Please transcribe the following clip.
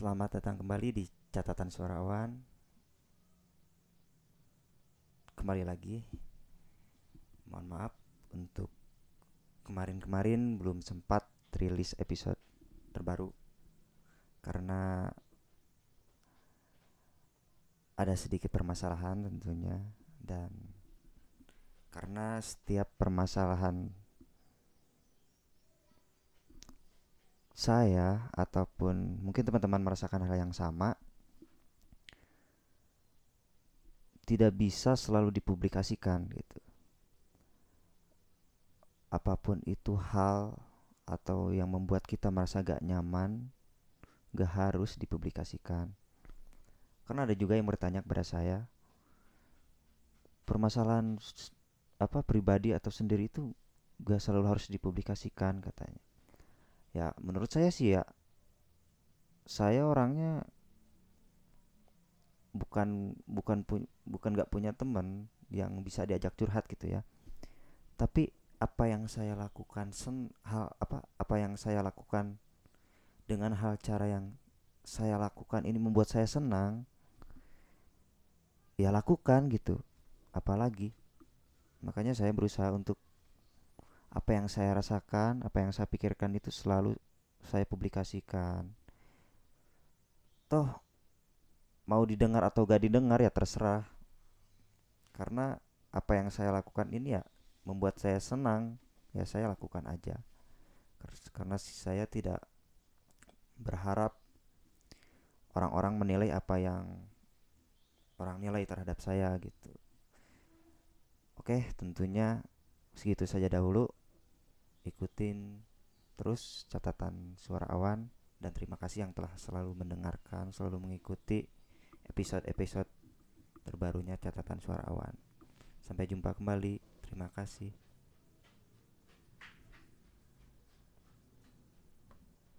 Selamat datang kembali di catatan suara awan. Kembali lagi. Mohon maaf untuk kemarin-kemarin belum sempat rilis episode terbaru karena ada sedikit permasalahan tentunya dan karena setiap permasalahan saya ataupun mungkin teman-teman merasakan hal yang sama tidak bisa selalu dipublikasikan gitu. Apa pun itu hal atau yang membuat kita merasa gak nyaman, gak harus dipublikasikan. Karena ada juga yang bertanya kepada saya, permasalahan apa pribadi atau sendiri itu gak selalu harus dipublikasikan katanya ya menurut saya sih ya saya orangnya bukan bukan pu, bukan nggak punya teman yang bisa diajak curhat gitu ya. Tapi apa yang saya lakukan sen hal apa apa yang saya lakukan dengan hal cara yang saya lakukan ini membuat saya senang ya lakukan gitu. Apalagi makanya saya berusaha untuk apa yang saya rasakan, apa yang saya pikirkan itu selalu saya publikasikan. Toh mau didengar atau gak didengar ya terserah. Karena apa yang saya lakukan ini ya membuat saya senang, ya saya lakukan aja. Karena saya tidak berharap orang-orang menilai apa yang orang nilai terhadap saya gitu. Oke, tentunya segitu saja dahulu ikutin terus catatan suara awan dan terima kasih yang telah selalu mendengarkan, selalu mengikuti episode-episode terbarunya catatan suara awan. Sampai jumpa kembali. Terima kasih.